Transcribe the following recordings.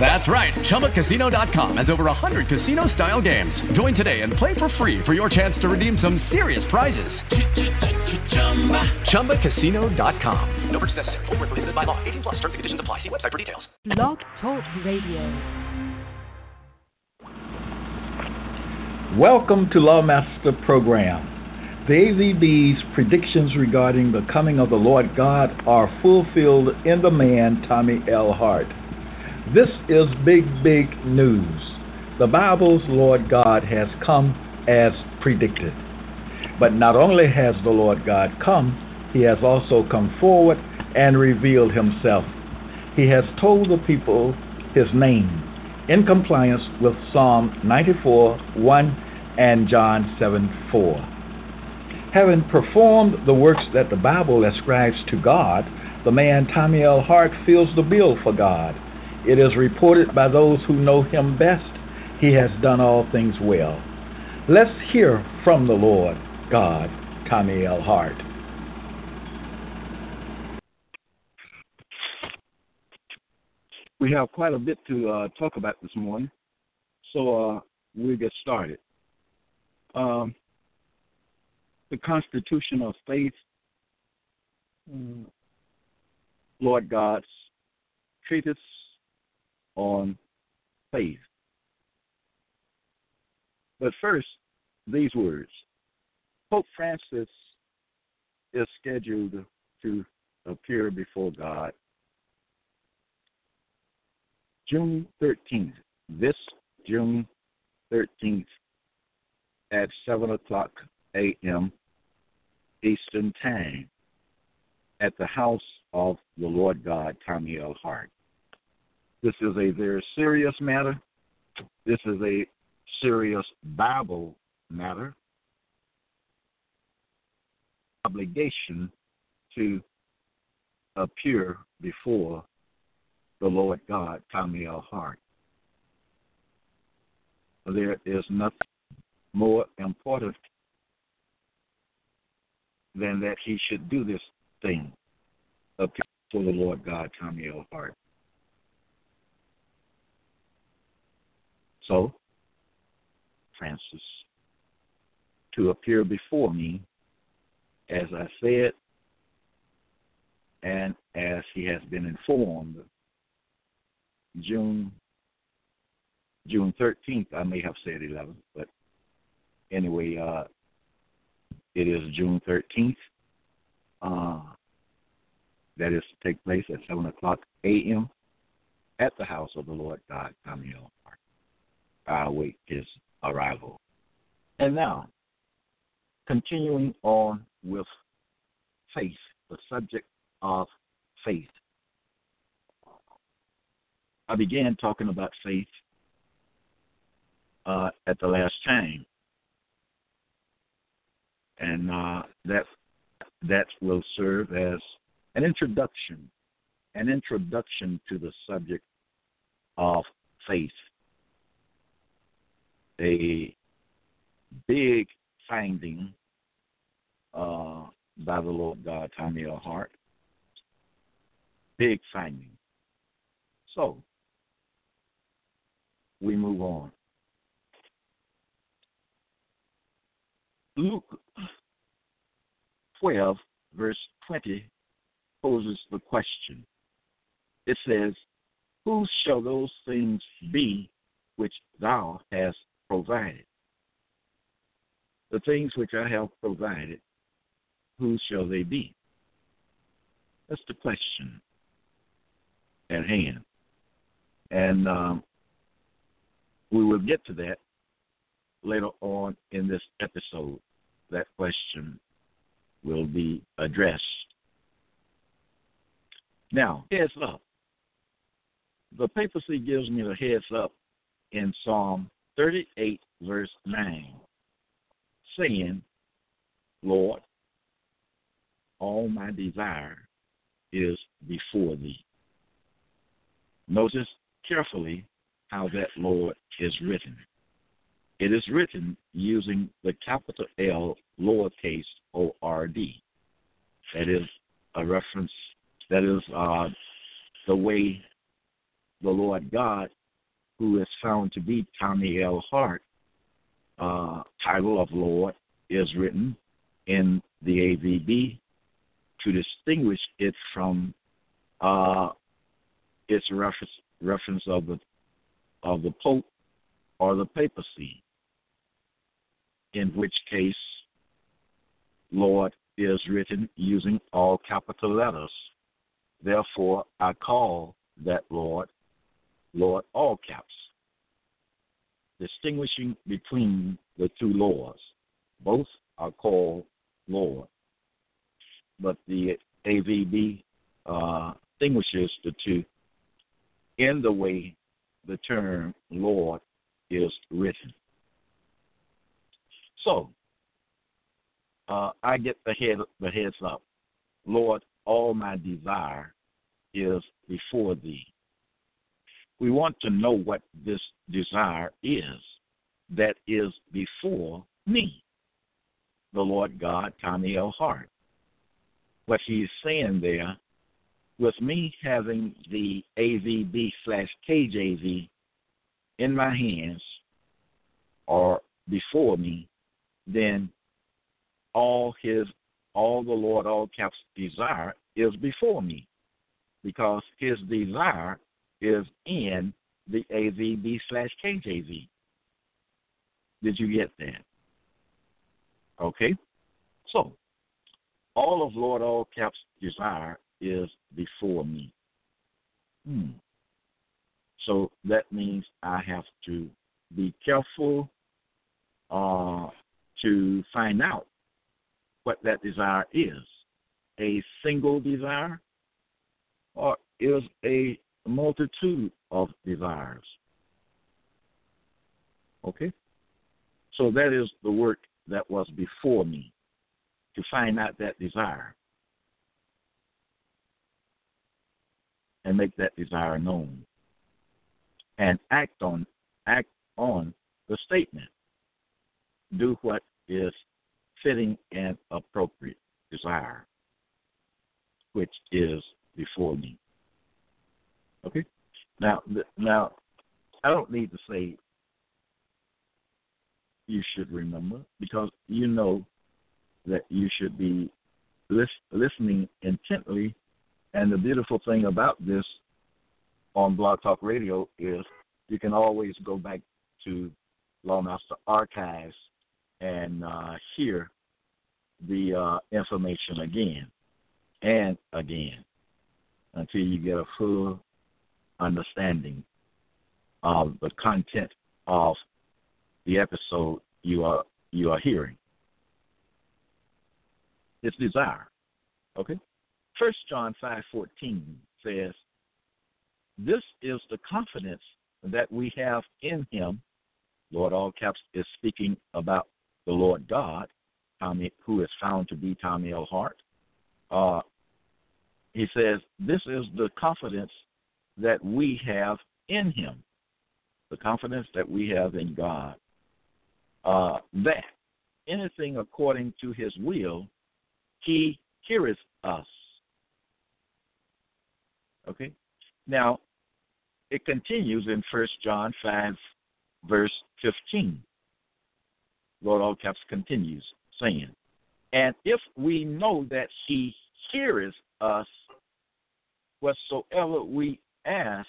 That's right. ChumbaCasino.com has over 100 casino style games. Join today and play for free for your chance to redeem some serious prizes. ChumbaCasino.com. No purchase necessary. Full prohibited by law. 18 plus terms and conditions apply. See website for details. Blog Talk Radio. Welcome to Lawmaster Program. The AVB's predictions regarding the coming of the Lord God are fulfilled in the man Tommy L. Hart. This is big, big news. The Bible's Lord God has come as predicted. But not only has the Lord God come, he has also come forward and revealed himself. He has told the people his name in compliance with Psalm 94 1 and John 7 4. Having performed the works that the Bible ascribes to God, the man Tommy L. Hart fills the bill for God. It is reported by those who know him best, he has done all things well. Let's hear from the Lord God, Tommy L. Hart. We have quite a bit to uh, talk about this morning, so uh, we'll get started. Um, the Constitution of Faith, Lord God's treatise on faith. But first, these words Pope Francis is scheduled to appear before God June 13th, this June 13th at 7 o'clock a.m. Eastern Time at the house of the Lord God, Tommy L. Hart. This is a very serious matter. This is a serious Bible matter. Obligation to appear before the Lord God, Tommy L. Hart. There is nothing more important than that he should do this thing appear before the Lord God, Tommy L. Hart. So, Francis, to appear before me, as I said, and as he has been informed, June June 13th, I may have said 11th, but anyway, uh, it is June 13th. Uh, that is to take place at 7 o'clock a.m. at the house of the Lord God, Tommy L. I await his arrival. And now, continuing on with faith, the subject of faith. I began talking about faith uh, at the last time, and uh, that that will serve as an introduction, an introduction to the subject of faith a big finding uh, by the Lord God, Tommy L. Hart. Big finding. So, we move on. Luke 12, verse 20, poses the question. It says, Whose shall those things be which thou hast provided. The things which I have provided, whose shall they be? That's the question at hand. And um, we will get to that later on in this episode. That question will be addressed. Now, heads up. The papacy gives me the heads up in Psalm 38, verse 9, saying, Lord, all my desire is before thee. Notice carefully how that Lord is written. It is written using the capital L lowercase o r d. That is a reference. That is uh, the way the Lord God, who is found to be Tommy L. Hart, uh, title of Lord, is written in the AVB to distinguish it from uh, its reference reference of the of the Pope or the papacy. In which case, Lord is written using all capital letters. Therefore, I call that Lord, Lord all caps, distinguishing between the two Lords. Both are called Lord, but the AVB uh, distinguishes the two in the way the term Lord is written. So, uh, I get the head the heads up. Lord, all my desire is before thee. We want to know what this desire is that is before me, the Lord God, Tommy L. Hart. What he's saying there, with me having the AVB slash KJV in my hands or before me, then all his all the Lord all caps desire is before me. Because his desire is in the AVB slash KJV. Did you get that? Okay. So all of Lord all caps desire is before me. Hmm. So that means I have to be careful uh, to find out what that desire is. A single desire or is a multitude of desires. Okay? So that is the work that was before me to find out that desire and make that desire known and act on act on the statement do what is fitting and appropriate desire, which is before me. Okay. Now, now, I don't need to say you should remember because you know that you should be lis- listening intently. And the beautiful thing about this on Blog Talk Radio is you can always go back to Lawmaster Archives and uh, hear the uh, information again and again until you get a full understanding of the content of the episode you are you are hearing. It's desire. Okay? First John five fourteen says, This is the confidence that we have in him. Lord all caps is speaking about the Lord God, Tommy, who is found to be Tommy L. Hart. Uh, he says, This is the confidence that we have in Him, the confidence that we have in God, uh, that anything according to His will, He heareth us. Okay? Now, it continues in First John 5, verse 15. Lord all caps continues saying, And if we know that he heareth us whatsoever we ask,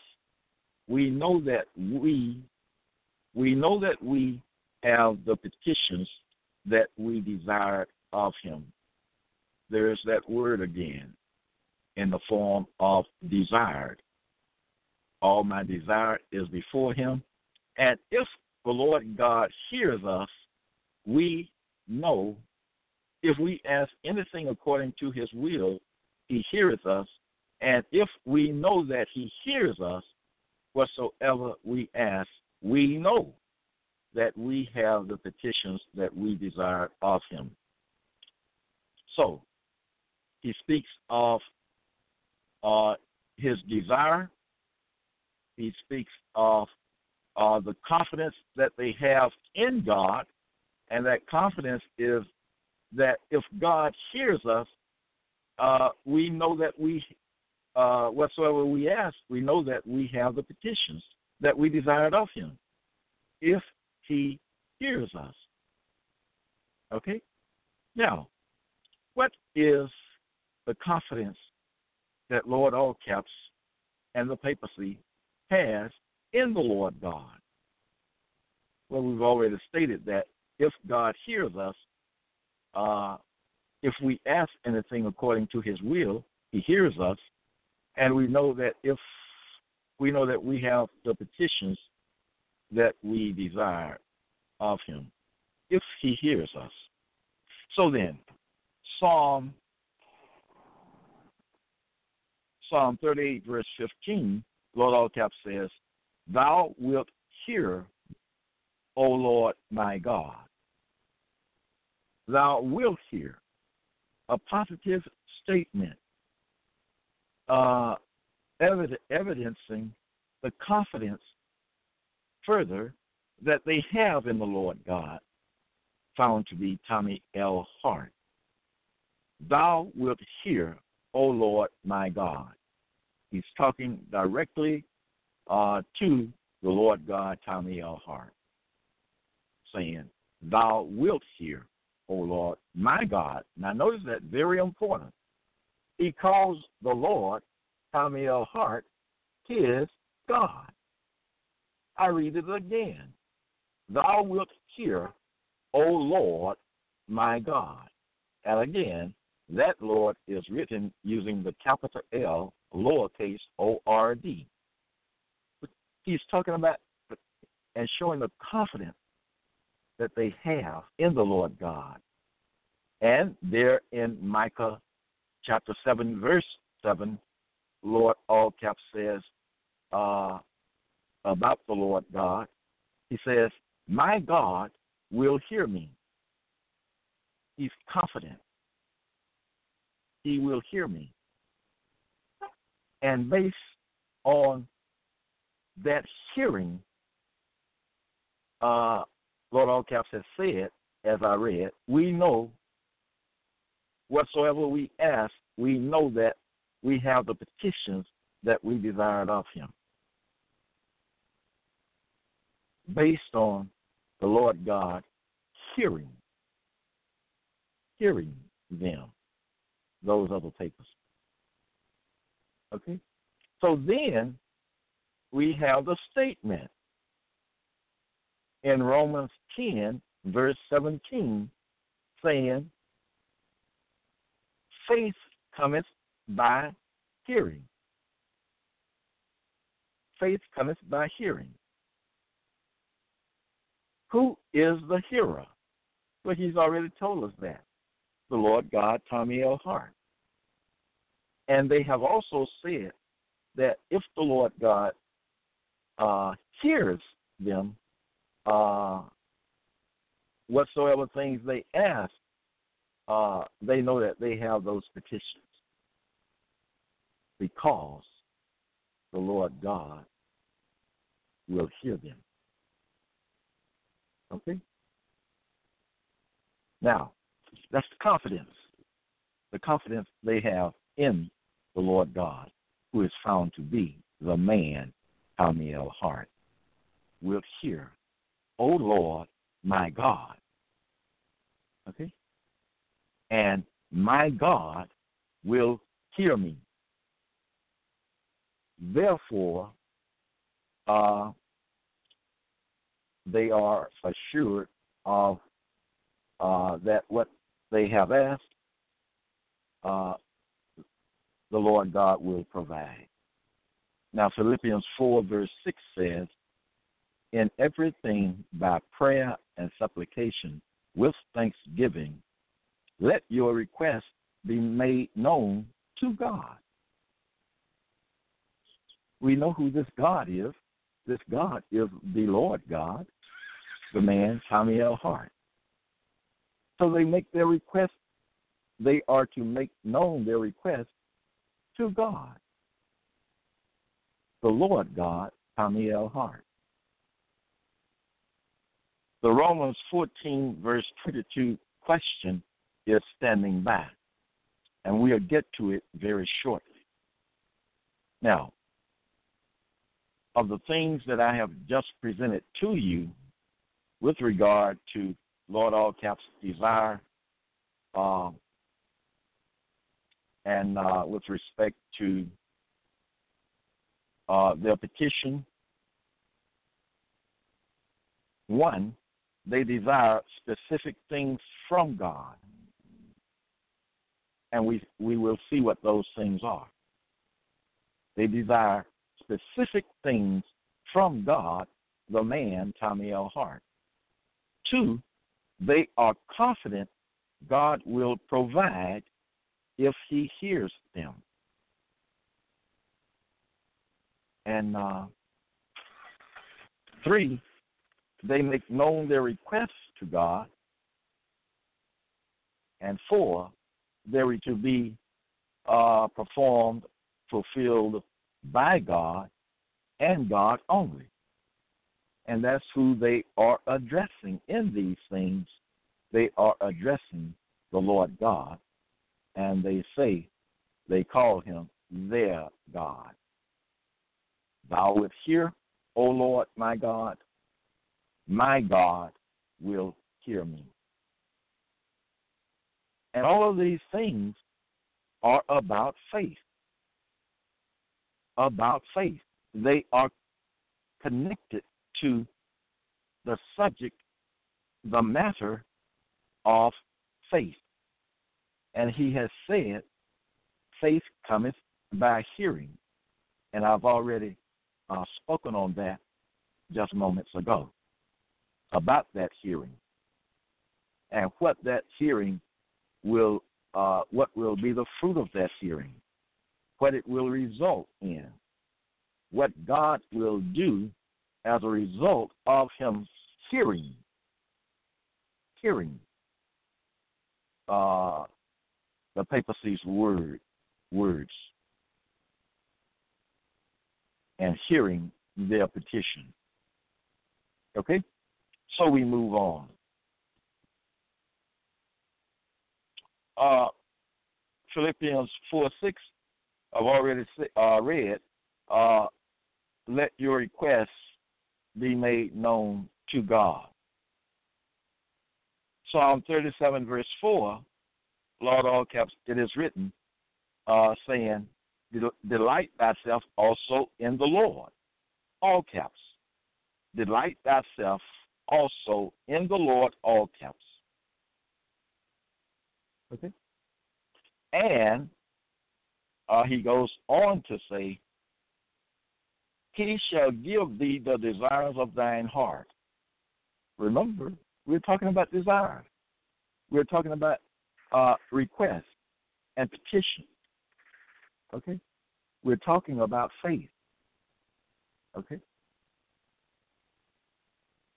we know that we we know that we have the petitions that we desire of him. There's that word again in the form of desired. All my desire is before him. And if the Lord God hears us we know if we ask anything according to his will, he heareth us. And if we know that he hears us, whatsoever we ask, we know that we have the petitions that we desire of him. So, he speaks of uh, his desire, he speaks of uh, the confidence that they have in God, and that confidence is that if God hears us, uh, we know that we, uh, whatsoever we ask, we know that we have the petitions that we desired of Him, if He hears us. Okay? Now, what is the confidence that Lord Allcaps and the papacy has in the Lord God? Well, we've already stated that if God hears us, uh, if we ask anything according to His will, He hears us, and we know that if we know that we have the petitions that we desire of Him, if He hears us. So then, Psalm Psalm 38, verse 15, Lord Allcap says, Thou wilt hear, O Lord my God. Thou wilt hear. A positive statement, uh, evid- evidencing the confidence further that they have in the Lord God, found to be Tommy L. Hart. Thou wilt hear, O Lord my God. He's talking directly uh, to the Lord God, Tommy L. Hart, saying, Thou wilt hear, O Lord, my God. Now, notice that very important. He calls the Lord, Tommy L. Hart, his God. I read it again. Thou wilt hear, O Lord, my God. And again, that Lord is written using the capital L, lowercase o r d. He's talking about and showing the confidence that they have in the Lord God. And there in Micah chapter 7, verse 7, Lord all caps says uh, about the Lord God, he says, My God will hear me. He's confident he will hear me. And based on that hearing, uh, Lord All Caps has said, as I read, we know whatsoever we ask, we know that we have the petitions that we desired of him. Based on the Lord God hearing, hearing them those other papers. Okay? So then we have the statement in Romans 10, verse 17, saying, Faith cometh by hearing. Faith cometh by hearing. Who is the hearer? Well, he's already told us that the Lord God, Tommy L. Hart. And they have also said that if the Lord God uh, hears them, uh, whatsoever things they ask, uh, they know that they have those petitions because the Lord God will hear them. Okay? Now, that's the confidence. The confidence they have in the Lord God, who is found to be the man, Tommy L. Hart, will hear, O Lord, my God. Okay? And my God will hear me. Therefore, uh, they are assured of uh, that what they have asked, uh, the Lord God will provide. Now, Philippians 4, verse 6 says, In everything by prayer and supplication with thanksgiving, let your request be made known to God. We know who this God is. This God is the Lord God, the man Tommy L. Hart. So they make their request. They are to make known their request to God. The Lord God, Tommy L. Hart. The Romans 14, verse 22 question is standing by, and we'll get to it very shortly. Now, of the things that I have just presented to you with regard to Lord All Caps desire, uh, and uh, with respect to uh, their petition, one, they desire specific things from God. And we, we will see what those things are. They desire specific things from God, the man, Tommy L. Hart. Two, they are confident God will provide if he hears them. And uh, three, they make known their requests to God. And four, they are to be uh, performed, fulfilled by God and God only. And that's who they are addressing in these things. They are addressing the Lord God. And they say, they call him their God. Thou wilt hear, O Lord my God, my God will hear me. And all of these things are about faith. About faith. They are connected to the subject, the matter of faith. And he has said, faith cometh by hearing. And I've already uh, spoken on that just moments ago about that hearing and what that hearing will uh, what will be the fruit of that hearing, what it will result in, what God will do as a result of him hearing, hearing uh, the papacy's word, words, and hearing their petition. Okay? So we move on. Uh, Philippians 4 6, I've already uh, read. Uh, let your requests be made known to God. Psalm 37, verse 4, Lord, all caps, it is written, uh, saying, Delight thyself also in the Lord. All caps. Delight thyself also in the Lord, all caps. Okay? And uh, he goes on to say, He shall give thee the desires of thine heart. Remember, we're talking about desires. We're talking about uh, request and petition. Okay? We're talking about faith. Okay?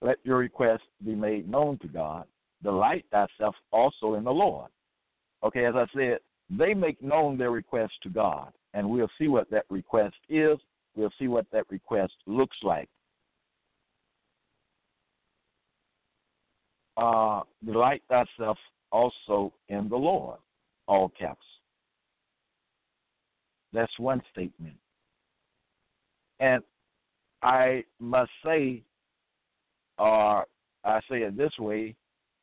Let your request be made known to God. Delight thyself also in the Lord. Okay, as I said, they make known their request to God, and we'll see what that request is. We'll see what that request looks like. Uh, delight thyself also in the Lord, all caps. That's one statement. And I must say or I say it this way,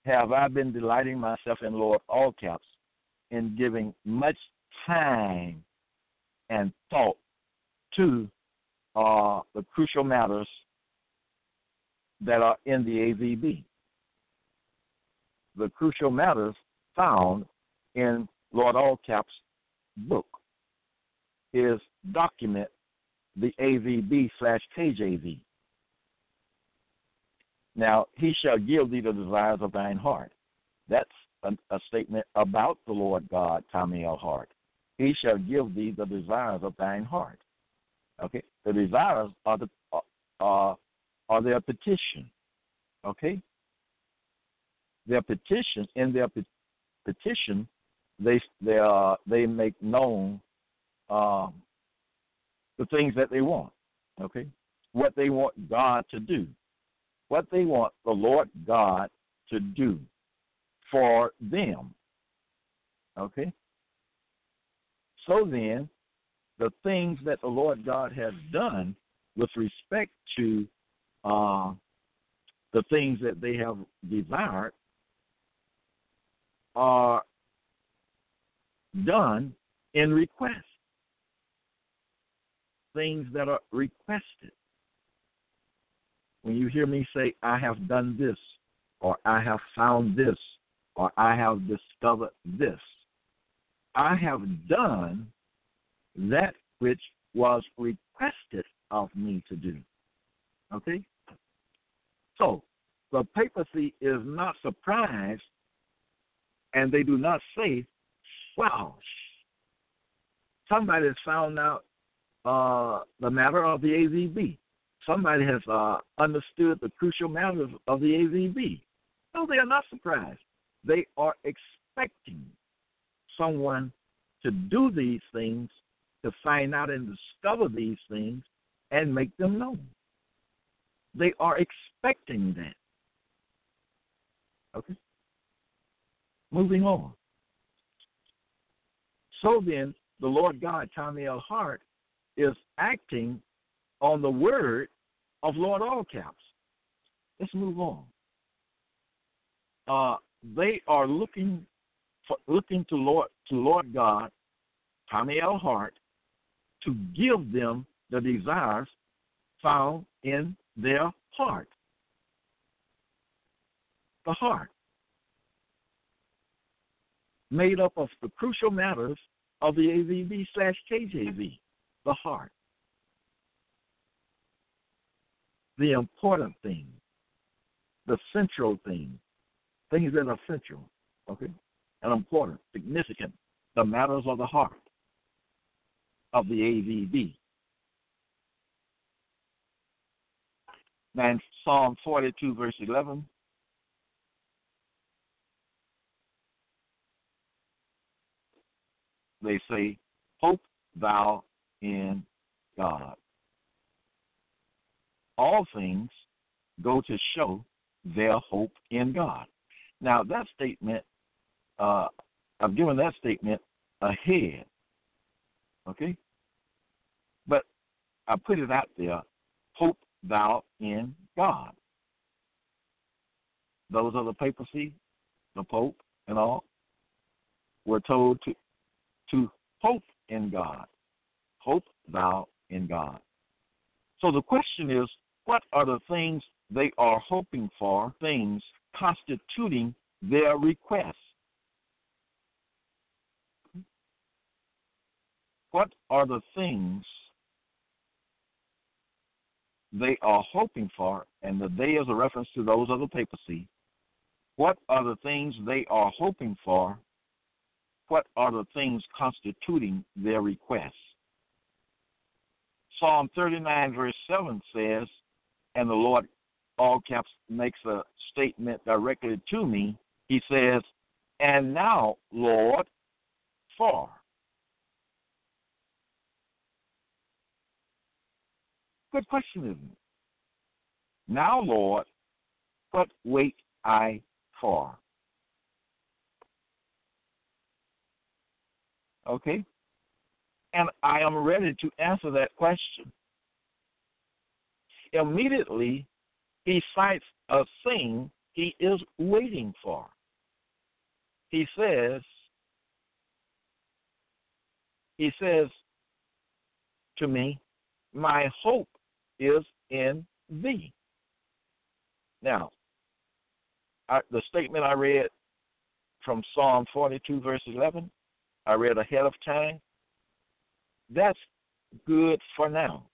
have I been delighting myself in Lord, all caps, in giving much time and thought to uh, the crucial matters that are in the AVB. The crucial matters found in Lord All Caps' book, his document, the AVB slash KJV. Now, he shall give thee the desires of thine heart. That's a, a statement about the Lord God, Tommy L. Hart. He shall give thee the desires of thine heart. Okay? The desires are the uh, are their petition. Okay? Their petition in their pe- petition, they they uh, they make known um, the things that they want. Okay, what they want God to do, what they want the Lord God to do for them. Okay? So then, the things that the Lord God has done with respect to uh, the things that they have desired are done in request. Things that are requested. When you hear me say, I have done this, or I have found this, or I have discovered this, I have done that which was requested of me to do. Okay? So, the papacy is not surprised and they do not say, wow, somebody has found out uh, the matter of the AVB. Somebody has uh, understood the crucial matters of the AVB. No, they are not surprised. They are expecting someone to do these things, to find out and discover these things, and make them known. They are expecting that. Okay? Moving on. So then, the Lord God, Tommy L. Hart, is acting on the word of Lord All Caps. Let's move on. Uh, they are looking for, looking to Lord to Lord God, Tommy L. Hart, to give them the desires found in their heart. The heart made up of the crucial matters of the AVB slash KJV, the heart. The important thing, the central thing, things that are central, okay, and important, significant, the matters of the heart of the AVB. Now in Psalm 42, verse 11, they say, Hope thou in God. All things go to show their hope in God. Now, that statement, uh, I've given that statement ahead, okay? But I put it out there hope thou in God. Those are the papacy, the Pope, and all were told to to hope in God. Hope thou in God. So the question is, what are the things they are hoping for, things constituting their request? What are the things they are hoping for, and the they is a reference to those of the papacy. What are the things they are hoping for what are the things constituting their request? Psalm 39, verse 7 says, and the Lord, all caps, makes a statement directly to me. He says, And now, Lord, for. Good question, isn't it? Now, Lord, what wait I for? Okay? And I am ready to answer that question. Immediately, he cites a thing he is waiting for. He says, he says to me, My hope is in thee. Now, I, the statement I read from Psalm 42, verse 11, I read ahead of time. That's good for now.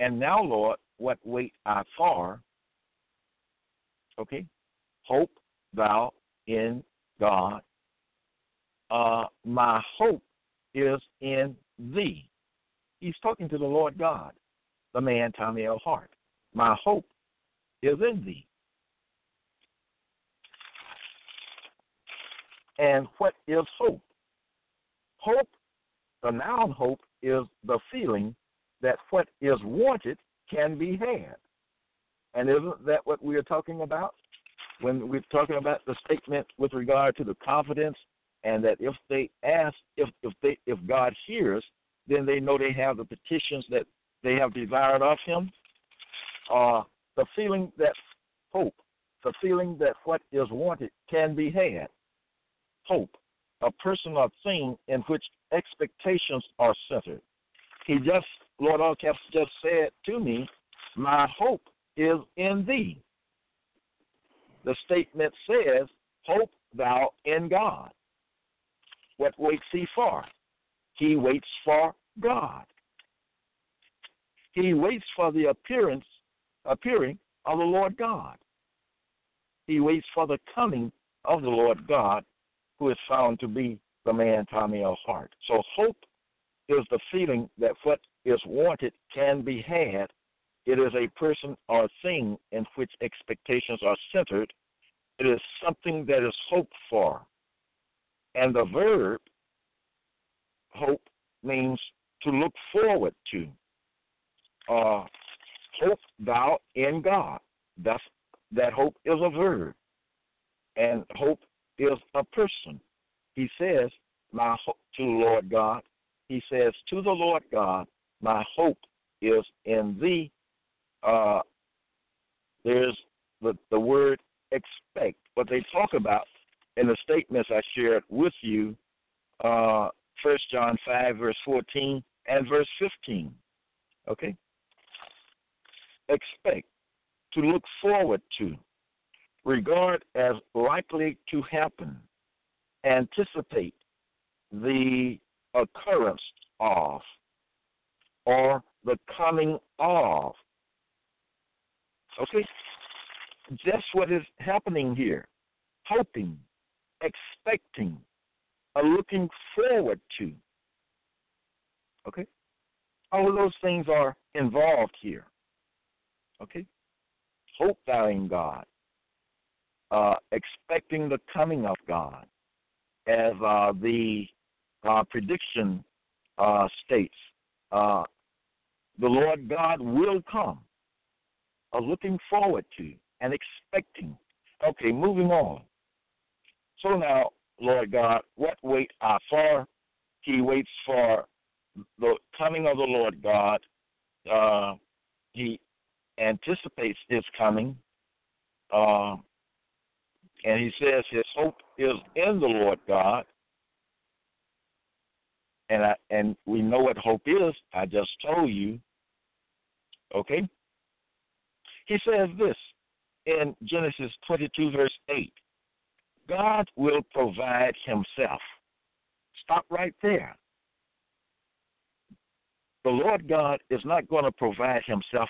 And now, Lord, what wait I for? Okay. Hope thou in God. Uh, my hope is in thee. He's talking to the Lord God, the man Tommy L. Hart. My hope is in thee. And what is hope? Hope, the noun hope, is the feeling that what is wanted can be had. And isn't that what we are talking about? When we're talking about the statement with regard to the confidence and that if they ask if if they if God hears, then they know they have the petitions that they have desired of him. Uh the feeling that hope, the feeling that what is wanted can be had. Hope, a person or thing in which expectations are centered. He just, Lord Allcaps just said to me, My hope is in thee. The statement says, Hope thou in God. What waits he for? He waits for God. He waits for the appearance appearing of the Lord God. He waits for the coming of the Lord God, who is found to be the man Tommy L. Hart. So hope is the feeling that what is wanted can be had. It is a person or thing in which expectations are centered. It is something that is hoped for. And the verb hope means to look forward to. Uh, hope thou in God. That's that hope is a verb, and hope is a person. He says, "My hope to Lord God." He says to the Lord God, "My hope is in Thee." Uh, there's the the word expect. What they talk about in the statements I shared with you, uh, First John five verse fourteen and verse fifteen. Okay, expect, to look forward to, regard as likely to happen, anticipate the occurrence of, or the coming of. Okay? That's what is happening here. Hoping, expecting, or looking forward to. Okay? All of those things are involved here. Okay? Hope thou in God. Uh, expecting the coming of God. As uh, the uh, prediction uh, states, uh, the Lord God will come. Uh, looking forward to and expecting. Okay, moving on. So now, Lord God, what wait I for? He waits for the coming of the Lord God. Uh, he anticipates his coming. Uh, and he says his hope is in the Lord God. And I, and we know what hope is. I just told you. Okay? He says this in Genesis 22, verse 8 God will provide himself. Stop right there. The Lord God is not going to provide himself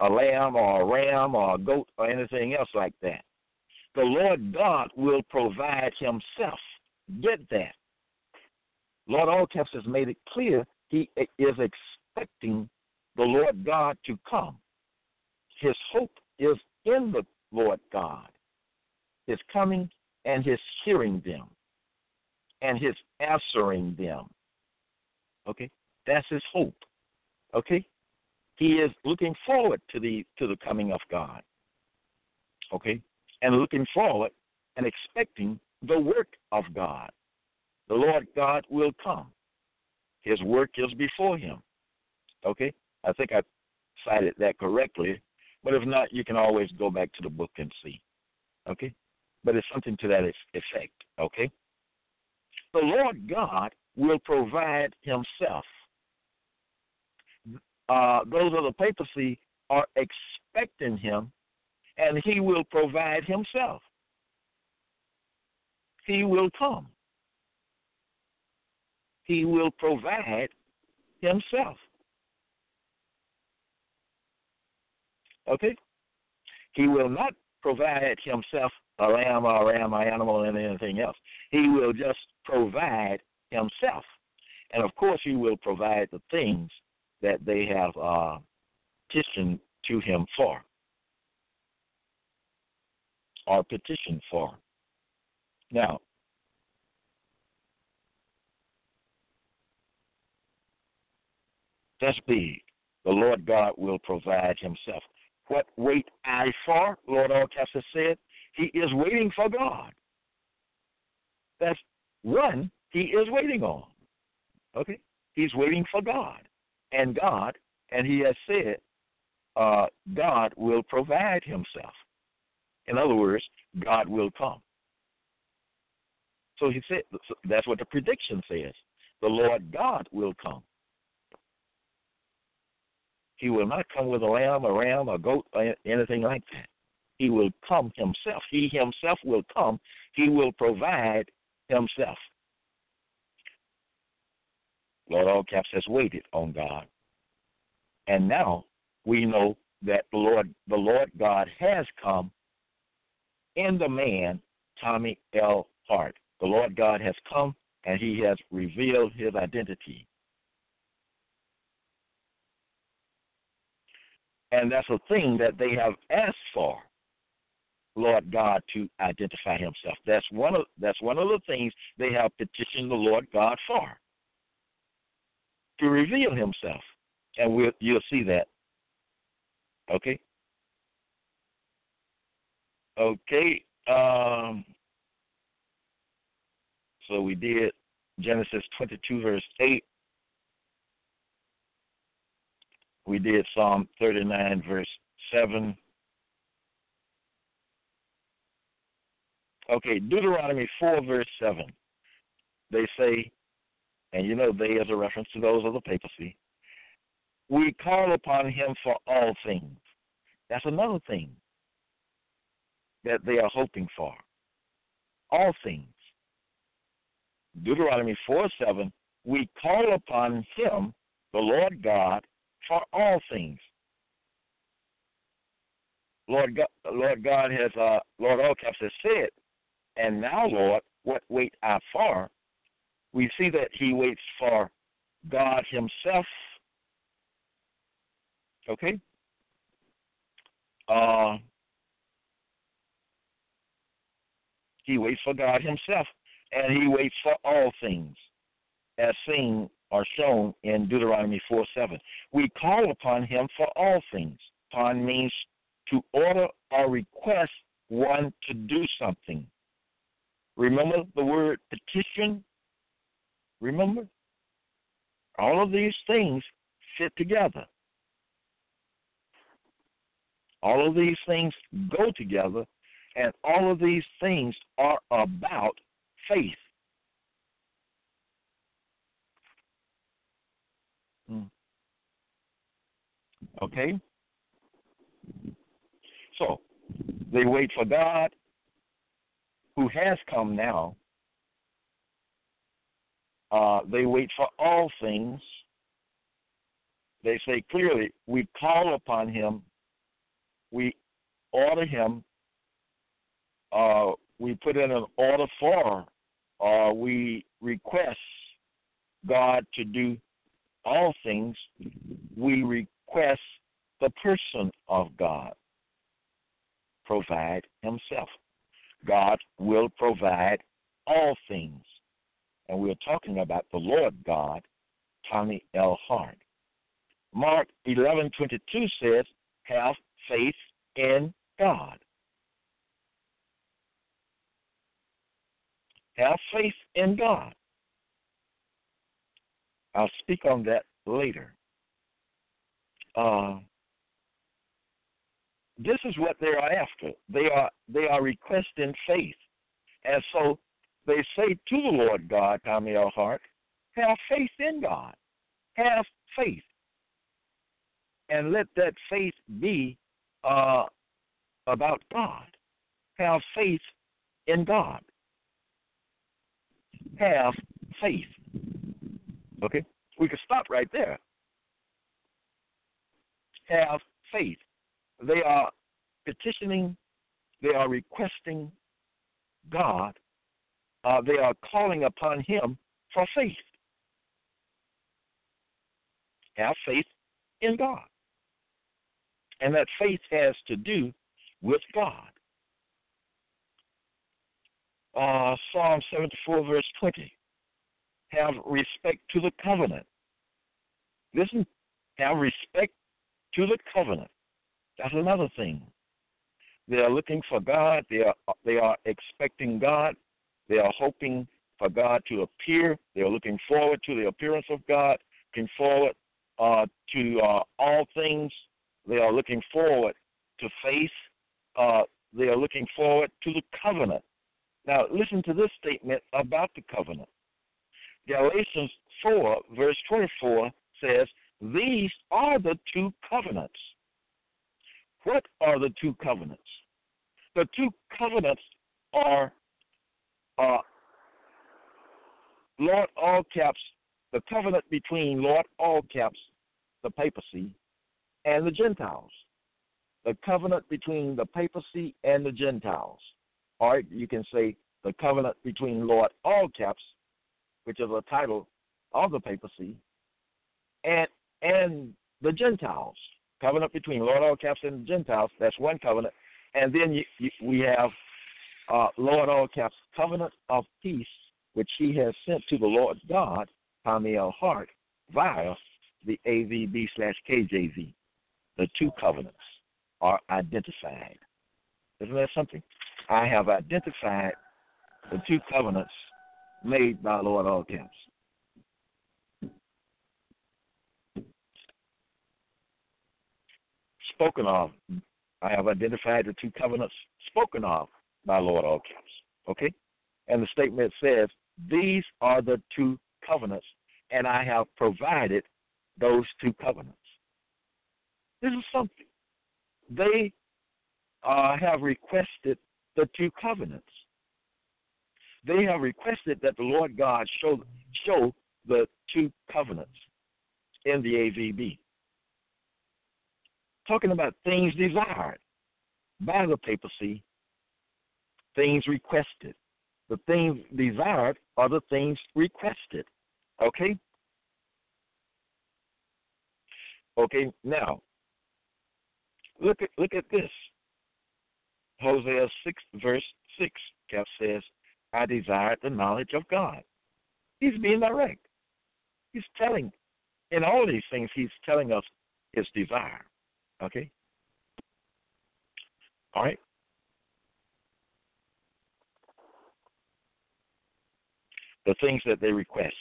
a lamb or a ram or a goat or anything else like that. The Lord God will provide himself. Get that. Lord Allcaps has made it clear he is expecting the Lord God to come. His hope is in the Lord God, his coming and his hearing them, and his answering them. Okay? That's his hope. Okay? He is looking forward to the to the coming of God. Okay? And looking forward and expecting the work of God. The Lord God will come. His work is before him. Okay? I think I cited that correctly. But if not, you can always go back to the book and see. Okay? But it's something to that effect. Okay? The Lord God will provide himself uh, those of the papacy are expecting him, and he will provide himself. He will come. He will provide himself. Okay? He will not provide himself a lamb or a ram or animal and anything else. He will just provide himself. And of course, he will provide the things that they have uh, petitioned to him for or petitioned for. Now, that's big. the Lord God will provide himself. What wait I for? Lord has said, he is waiting for God. That's one he is waiting on. Okay? He's waiting for God. And God, and he has said, uh, God will provide himself. In other words, God will come. So he said, that's what the prediction says. The Lord God will come. He will not come with a lamb, a ram, a goat, or anything like that. He will come himself. He himself will come. He will provide himself. Lord Allcaps has waited on God. And now we know that the Lord the Lord God has come in the man Tommy L. Hart. The Lord God has come and he has revealed his identity. And that's a thing that they have asked for, Lord God to identify himself. That's one of that's one of the things they have petitioned the Lord God for. To reveal himself. And we'll you'll see that. Okay? Okay. Um so we did Genesis 22, verse 8. We did Psalm 39, verse 7. Okay, Deuteronomy 4, verse 7. They say, and you know they is a reference to those of the papacy, we call upon him for all things. That's another thing that they are hoping for. All things. Deuteronomy 4 7, we call upon him, the Lord God, for all things. Lord God, Lord God has, uh, Lord Allcaps has said, and now, Lord, what wait I for? We see that he waits for God himself. Okay? Uh, he waits for God himself and he waits for all things, as seen or shown in Deuteronomy 4 7. We call upon him for all things. Upon means to order or request one to do something. Remember the word petition? Remember? All of these things fit together. All of these things go together, and all of these things are about faith. Okay? So, they wait for God, who has come now. Uh, they wait for all things. They say clearly, we call upon him, we order him, uh, we put in an order for or we request God to do all things, we request the person of God provide himself. God will provide all things. And we're talking about the Lord God, Tommy L. Hart. Mark 11:22 says, "Have faith in God." Have faith in God. I'll speak on that later. Uh, this is what they are after. They are they are requesting faith, and so they say to the Lord God, Tommy L. Hart, have faith in God, have faith, and let that faith be uh, about God. Have faith in God have faith. Okay? We could stop right there. Have faith. They are petitioning, they are requesting God, uh, they are calling upon Him for faith. Have faith in God. And that faith has to do with God uh, Psalm 74, verse 20. Have respect to the covenant. Listen, have respect to the covenant. That's another thing. They are looking for God. They are they are expecting God. They are hoping for God to appear. They are looking forward to the appearance of God. Looking forward uh, to uh, all things. They are looking forward to faith. Uh, they are looking forward to the covenant. Now, listen to this statement about the covenant. Galatians 4, verse 24 says, These are the two covenants. What are the two covenants? The two covenants are uh, Lord all caps, the covenant between Lord all caps, the papacy, and the Gentiles. The covenant between the papacy and the Gentiles. Or you can say the covenant between Lord all caps, which is a title of the papacy, and and the Gentiles. Covenant between Lord all caps and the Gentiles. That's one covenant. And then you, you, we have uh, Lord all caps covenant of peace, which He has sent to the Lord God, Tommy L. Hart, via the AVB slash KJV. The two covenants are identified. Isn't that something? I have identified the two covenants made by Lord all caps. Spoken of, I have identified the two covenants spoken of by Lord all caps. Okay? And the statement says, These are the two covenants, and I have provided those two covenants. This is something. They uh, have requested the two covenants. They have requested that the Lord God show show the two covenants in the AVB. Talking about things desired by the papacy, things requested. The things desired are the things requested. Okay? Okay, now look at look at this. Hosea six verse six, Cap says, I desired the knowledge of God. He's being direct. He's telling in all these things he's telling us his desire. Okay? All right? The things that they request,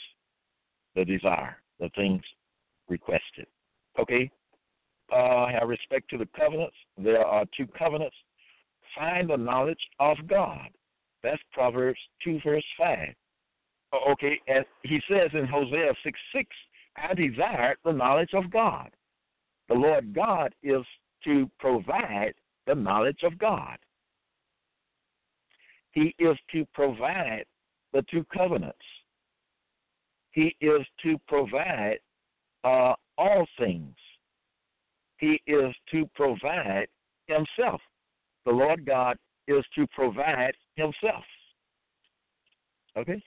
the desire, the things requested. Okay? Uh, have respect to the covenants. There are two covenants. Find the knowledge of God. That's Proverbs 2, verse 5. Okay, and he says in Hosea 6 6, I desire the knowledge of God. The Lord God is to provide the knowledge of God. He is to provide the two covenants. He is to provide uh, all things. He is to provide himself. The Lord God is to provide himself. Okay?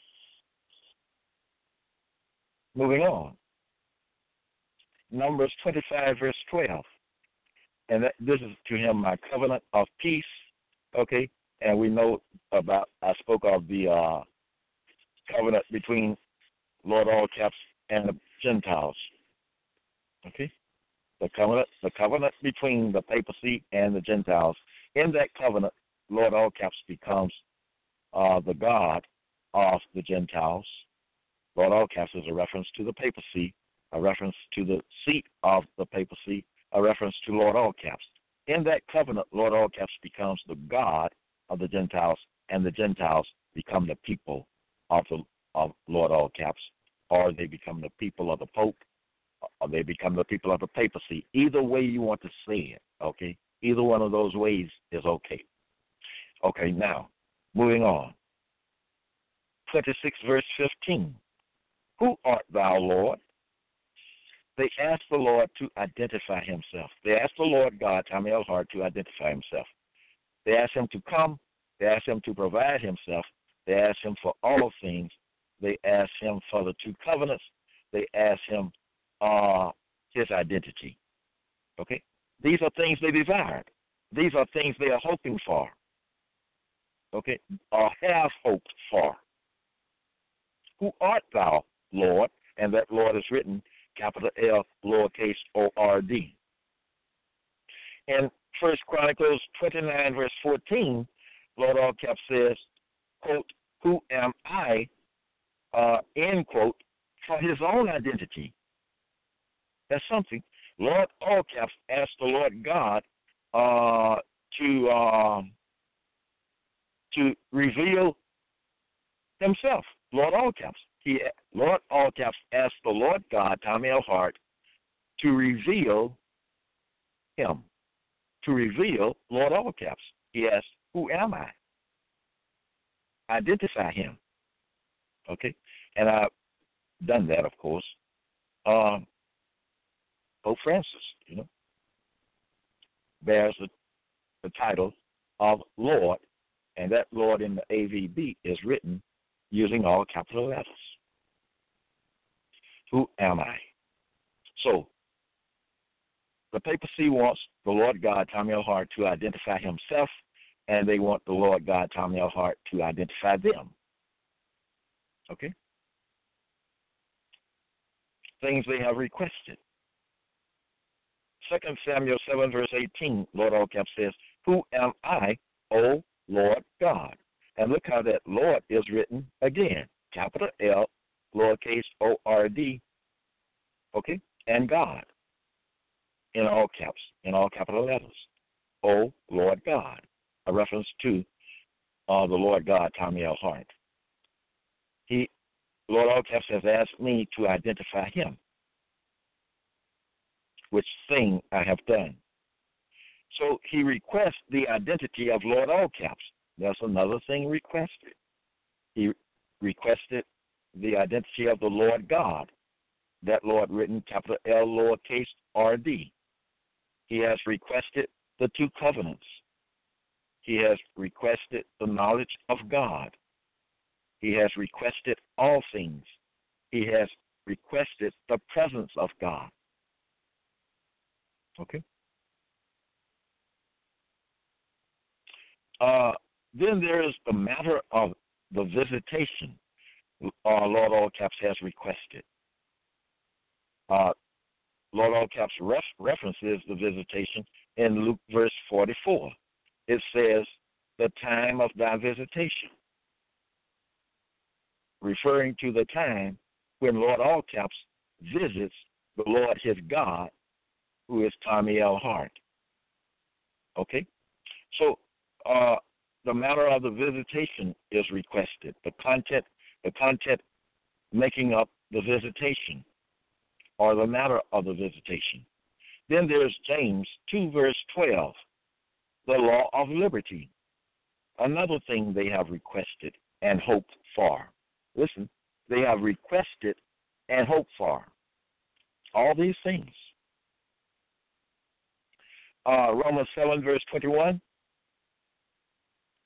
Moving on. Numbers 25, verse 12. And that, this is to him my covenant of peace. Okay? And we know about, I spoke of the uh, covenant between Lord all caps and the Gentiles. Okay? The covenant, the covenant between the papacy and the Gentiles. In that covenant, Lord all caps becomes uh, the God of the Gentiles. Lord all caps is a reference to the papacy, a reference to the seat of the papacy, a reference to Lord all caps. In that covenant, Lord all caps becomes the God of the Gentiles, and the Gentiles become the people of the of Lord all caps, or they become the people of the Pope, or they become the people of the papacy. Either way you want to say it, okay? Either one of those ways is okay. Okay, now, moving on. 26, verse 15. Who art thou, Lord? They asked the Lord to identify himself. They asked the Lord God, Tommy L. Hart, to identify himself. They asked him to come. They asked him to provide himself. They asked him for all things. They asked him for the two covenants. They asked him uh, his identity. Okay? These are things they desired. These are things they are hoping for. Okay? Or have hoped for. Who art thou, Lord? And that Lord is written capital L, lowercase O R D. In First Chronicles 29, verse 14, Lord all caps says, quote, Who am I, uh, end quote, for his own identity. That's something. Lord all caps asked the Lord God uh, to um, to reveal himself. Lord all caps. He Lord all caps asked the Lord God, Tommy L. Hart, to reveal him. To reveal Lord all caps. He asked, Who am I? Identify him. Okay? And I've done that of course. Um Pope Francis, you know, bears the, the title of Lord, and that Lord in the AVB is written using all capital letters. Who am I? So, the papacy wants the Lord God, Tommy L. To identify himself, and they want the Lord God, Tommy L. To identify them. Okay? Things they have requested. Second Samuel 7, verse 18, Lord Allcap says, Who am I, O Lord God? And look how that Lord is written again. Capital L, lowercase O R D, okay, and God in all caps, in all capital letters. O Lord God, a reference to uh, the Lord God, Tommy L. Hart. He, Lord All Caps, has asked me to identify him which thing I have done. So he requests the identity of Lord All Caps. That's another thing requested. He requested the identity of the Lord God. That Lord written capital L lowercase R D. He has requested the two covenants. He has requested the knowledge of God. He has requested all things. He has requested the presence of God. Okay. Uh, then there is the matter of the visitation. Uh, Lord All Caps has requested. Uh, Lord All Caps ref- references the visitation in Luke verse 44. It says, the time of thy visitation, referring to the time when Lord All Caps visits the Lord his God who is Tommy L. Hart. Okay? So uh, the matter of the visitation is requested. The content, the content making up the visitation, or the matter of the visitation. Then there's James 2, verse 12, the law of liberty. Another thing they have requested and hoped for. Listen, they have requested and hoped for. All these things uh, Romans 7, verse 21,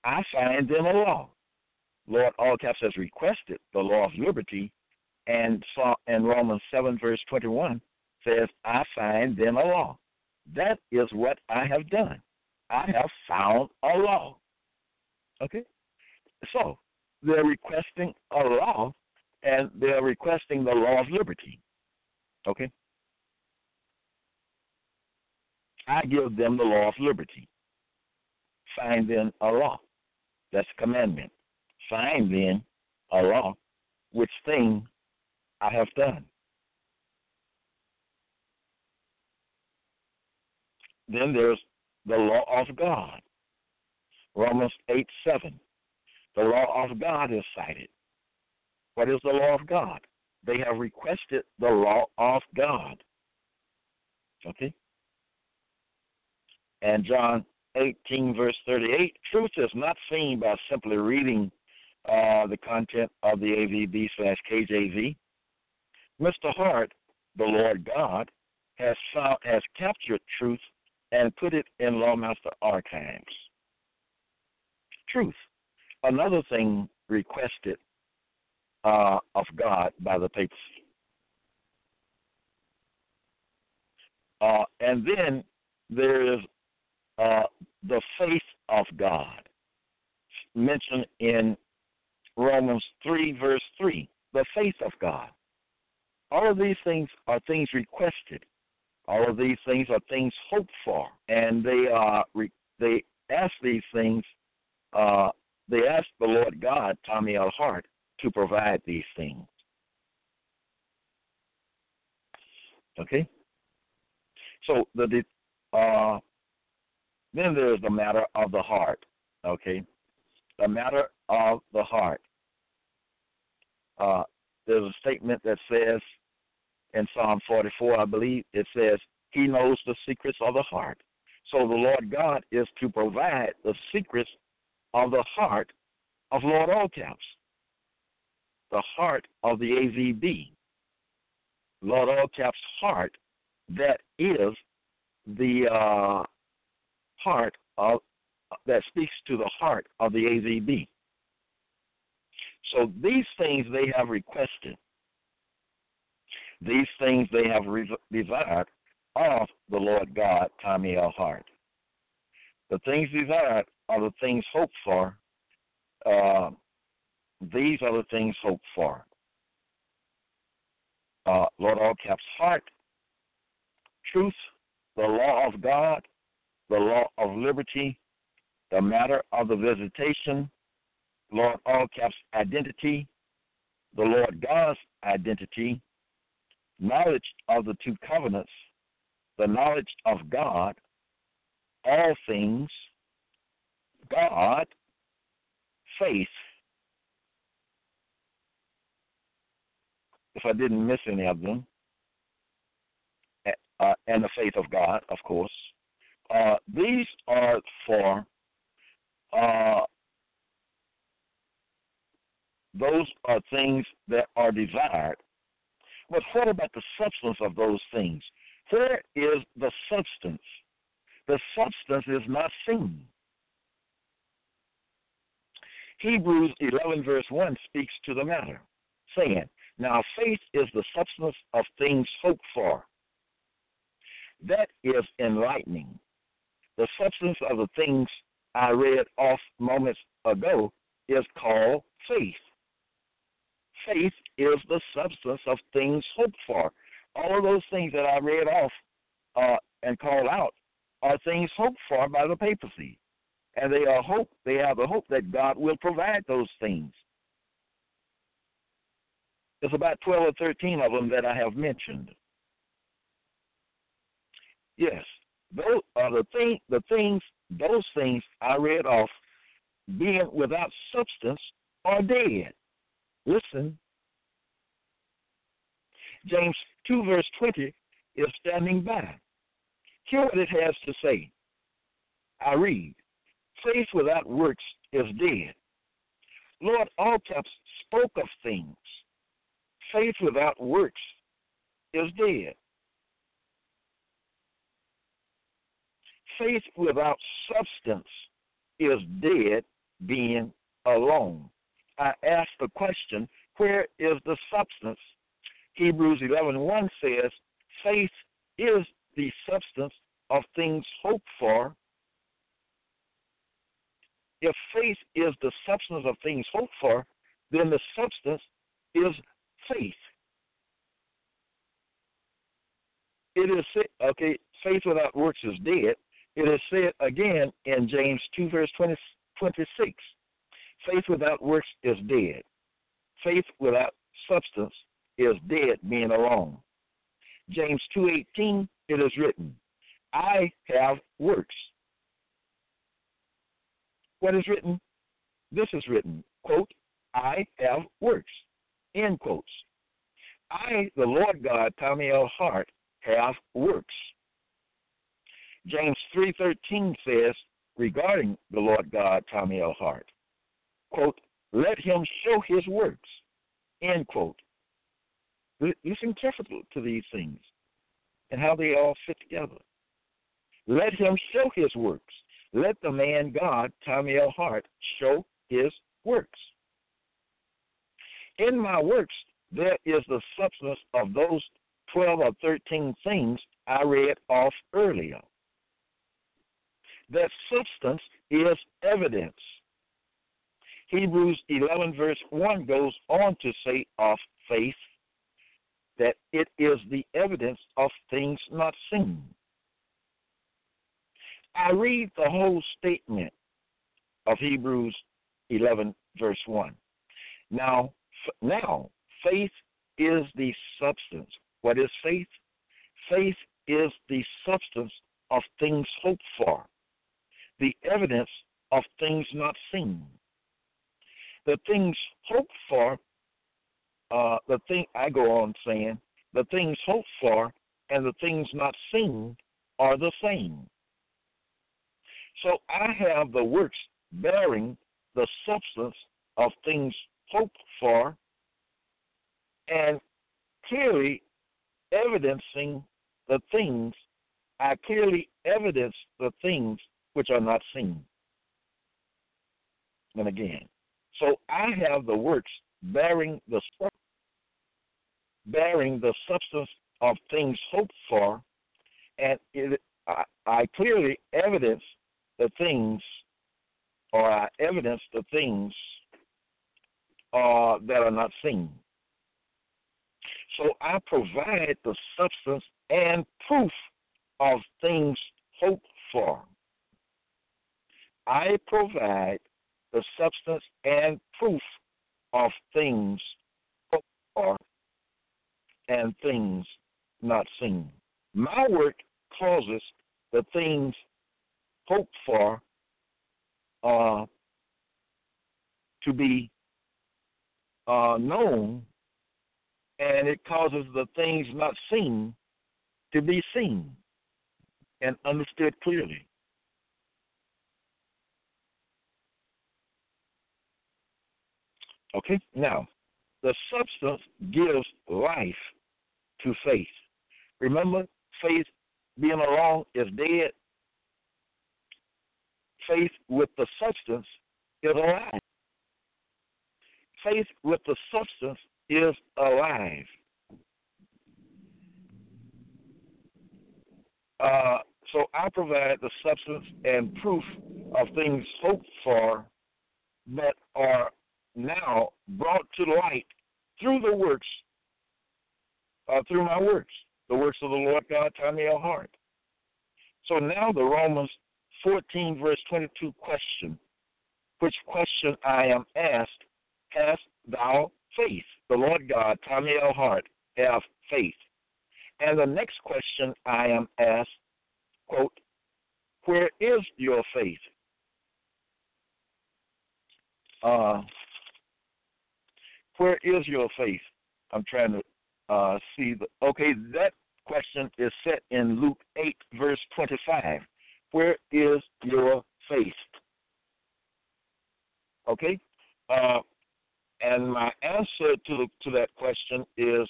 I find them a law. Lord, all caps has requested the law of liberty, and saw and Romans 7, verse 21 says, I find them a law. That is what I have done. I have found a law. Okay? So, they're requesting a law, and they're requesting the law of liberty. Okay? I give them the law of liberty. Find them a law. That's a commandment. Find then, a law, which thing I have done. Then there's the law of God. Romans 8 7. The law of God is cited. What is the law of God? They have requested the law of God. Okay? And John 18, verse 38, truth is not seen by simply reading uh, the content of the AVB slash KJV. Mr. Hart, the Lord God, has found, has captured truth and put it in Lawmaster archives. Truth, another thing requested uh, of God by the papacy. Uh, and then there is uh, the faith of God, mentioned in Romans 3, verse 3. The faith of God. all of these things are things requested. All of these things are things hoped for, and they are they ask these things. Uh, they ask the Lord God, Tommy L. Hart, to provide these things. Okay. So the uh, then there's the matter of the heart. Okay, the matter of the heart. Uh, there's a statement that says in Psalm 44, I believe, it says, He knows the secrets of the heart. So the Lord God is to provide the secrets of the heart of Lord Allcaps, the heart of the AVB. Lord Allcaps' heart that is the uh, heart of that speaks to the heart of the AVB. So these things they have requested. These things they have desired of the Lord God, Tommy L. Hart. The things desired are the things hoped for. Uh, these are the things hoped for. Uh, Lord All Caps Heart, truth, the law of God, the law of liberty, the matter of the visitation, Lord All Caps identity, the Lord God's identity, knowledge of the two covenants, the knowledge of God, all things, God, faith. If I didn't miss any of them, uh, and the faith of God, of course. Uh, these are for uh, those are things that are desired. But what about the substance of those things? Where is the substance? The substance is not seen. Hebrews 11, verse 1 speaks to the matter, saying, Now faith is the substance of things hoped for. That is enlightening. The substance of the things I read off moments ago is called faith. Faith is the substance of things hoped for all of those things that I read off uh, and called out are things hoped for by the papacy, and they are hope. They have the hope that God will provide those things. There's about twelve or thirteen of them that I have mentioned. Yes, those are the thing. The things, those things I read off, being without substance, are dead. Listen, James 2, verse 20 is standing by. Hear what it has to say. I read Faith without works is dead. Lord Allcaps spoke of things. Faith without works is dead. Faith without substance is dead being alone. I ask the question where is the substance Hebrews 11:1 says, "Faith is the substance of things hoped for." If faith is the substance of things hoped for, then the substance is faith. It is okay. Faith without works is dead. It is said again in James 2 verse 20, 26. Faith without works is dead. Faith without substance is dead being alone. James 2:18 it is written, I have works. What is written? This is written, quote, I have works, end quotes. I, the Lord God, Tommy L. Hart, have works. James 3.13 says regarding the Lord God, Tommy L. Hart, quote, let him show his works, end quote. Listen carefully to these things and how they all fit together. Let him show his works. Let the man God, Tommy L. Hart, show his works. In my works, there is the substance of those 12 or 13 things I read off earlier. That substance is evidence. Hebrews 11, verse 1 goes on to say of faith that it is the evidence of things not seen. I read the whole statement of Hebrews 11, verse 1. Now, now, faith is the substance. What is faith? Faith is the substance of things hoped for, the evidence of things not seen. The things hoped for, uh, the thing I go on saying, the things hoped for and the things not seen are the same. So I have the works bearing the substance of things hoped for and clearly evidencing the things, I clearly evidence the things which are not seen. And again, so I have the works bearing the bearing the substance of things hoped for, and it, I, I clearly evidence the things, or I evidence the things uh, that are not seen. So I provide the substance and proof of things hoped for. I provide the substance and proof of things hoped for and things not seen. My work causes the things hoped for uh, to be uh, known, and it causes the things not seen to be seen and understood clearly. Okay, now the substance gives life to faith. Remember, faith being alone is dead. Faith with the substance is alive. Faith with the substance is alive. Uh, so I provide the substance and proof of things hoped for that are now brought to light through the works, uh, through my works, the works of the Lord God, Tommy L. Hart. So now the Romans 14, verse 22 question, which question I am asked, hast thou faith? The Lord God, Tommy L. Hart, have faith. And the next question I am asked, quote, where is your faith? Uh, where is your faith? I'm trying to uh, see the. Okay, that question is set in Luke 8, verse 25. Where is your faith? Okay, uh, and my answer to to that question is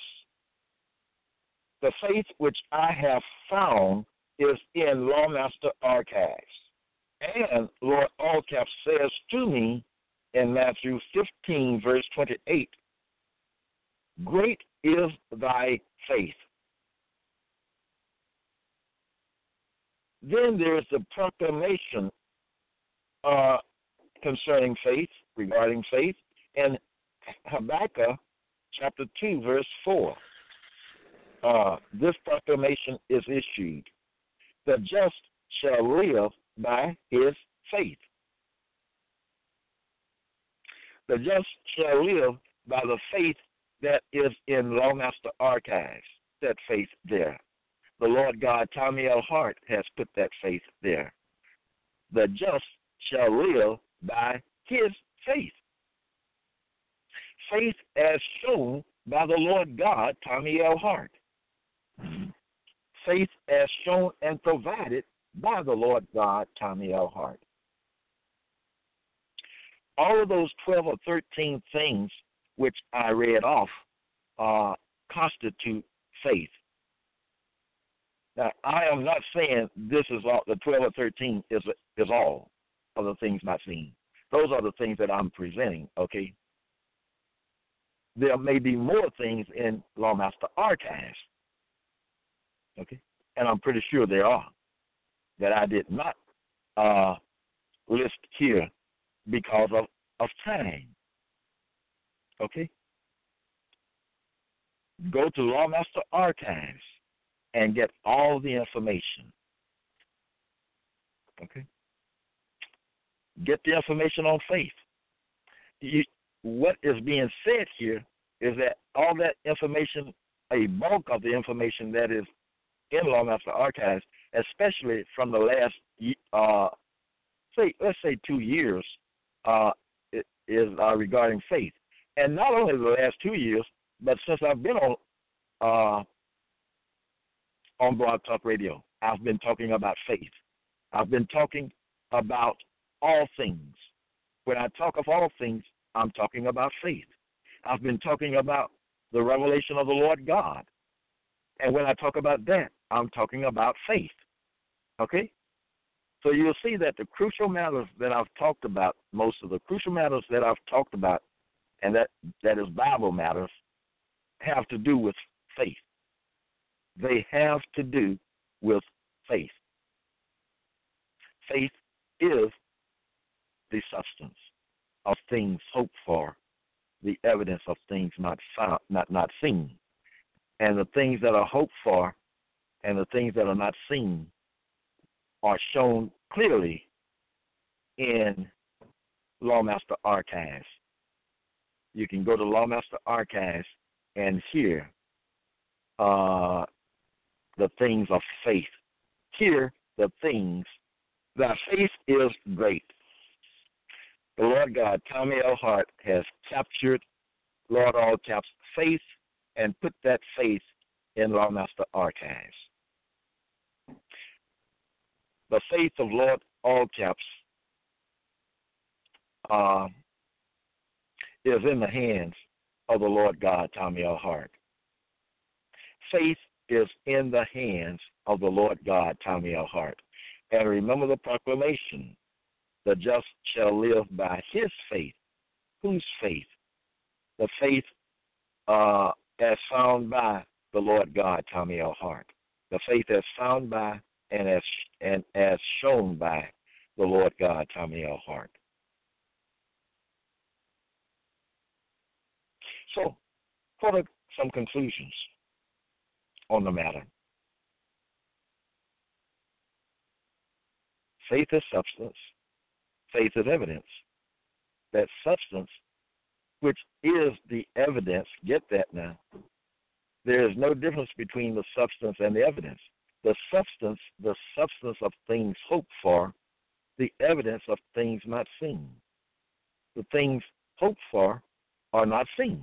the faith which I have found is in Lawmaster Archives. And Lord Allcap says to me in Matthew 15, verse 28, Great is thy faith. Then there is the proclamation uh, concerning faith, regarding faith, in Habakkuk chapter 2, verse 4. Uh, this proclamation is issued The just shall live by his faith. The just shall live by the faith that is in Lawmaster Archives, that faith there. The Lord God, Tommy L. Hart, has put that faith there. The just shall live by his faith. Faith as shown by the Lord God, Tommy L. Hart. Faith as shown and provided by the Lord God, Tommy L. Hart. All of those 12 or 13 things which I read off, uh, constitute faith. Now, I am not saying this is all, the 12 or 13 is, is all of the things not seen. Those are the things that I'm presenting, okay? There may be more things in Lawmaster Archives, okay? And I'm pretty sure there are that I did not uh, list here because of, of time. Okay? go to Lawmaster Archives and get all the information. Okay? Get the information on faith. You, what is being said here is that all that information, a bulk of the information that is in Lawmaster Archives, especially from the last, uh, say, let's say two years, uh, is uh, regarding faith. And not only the last two years, but since I've been on uh, on Blog Talk Radio, I've been talking about faith. I've been talking about all things. When I talk of all things, I'm talking about faith. I've been talking about the revelation of the Lord God. And when I talk about that, I'm talking about faith. Okay? So you'll see that the crucial matters that I've talked about, most of the crucial matters that I've talked about, and that, that is Bible matters, have to do with faith. They have to do with faith. Faith is the substance of things hoped for, the evidence of things not found, not not seen, and the things that are hoped for, and the things that are not seen, are shown clearly in Lawmaster Archives. You can go to Lawmaster Archives and hear uh, the things of faith. Hear the things that faith is great. The Lord God, Tommy L. Hart, has captured Lord All Caps faith and put that faith in Lawmaster Archives. The faith of Lord All Caps uh, is in the hands of the Lord God, Tommy L. Hart. Faith is in the hands of the Lord God, Tommy L. Hart. And remember the proclamation the just shall live by his faith. Whose faith? The faith uh, as found by the Lord God, Tommy L. Hart. The faith as found by and as and as shown by the Lord God, Tommy L. Hart. So, what are some conclusions on the matter? Faith is substance, faith is evidence. That substance, which is the evidence, get that now. There is no difference between the substance and the evidence. The substance, the substance of things hoped for, the evidence of things not seen. The things hoped for are not seen.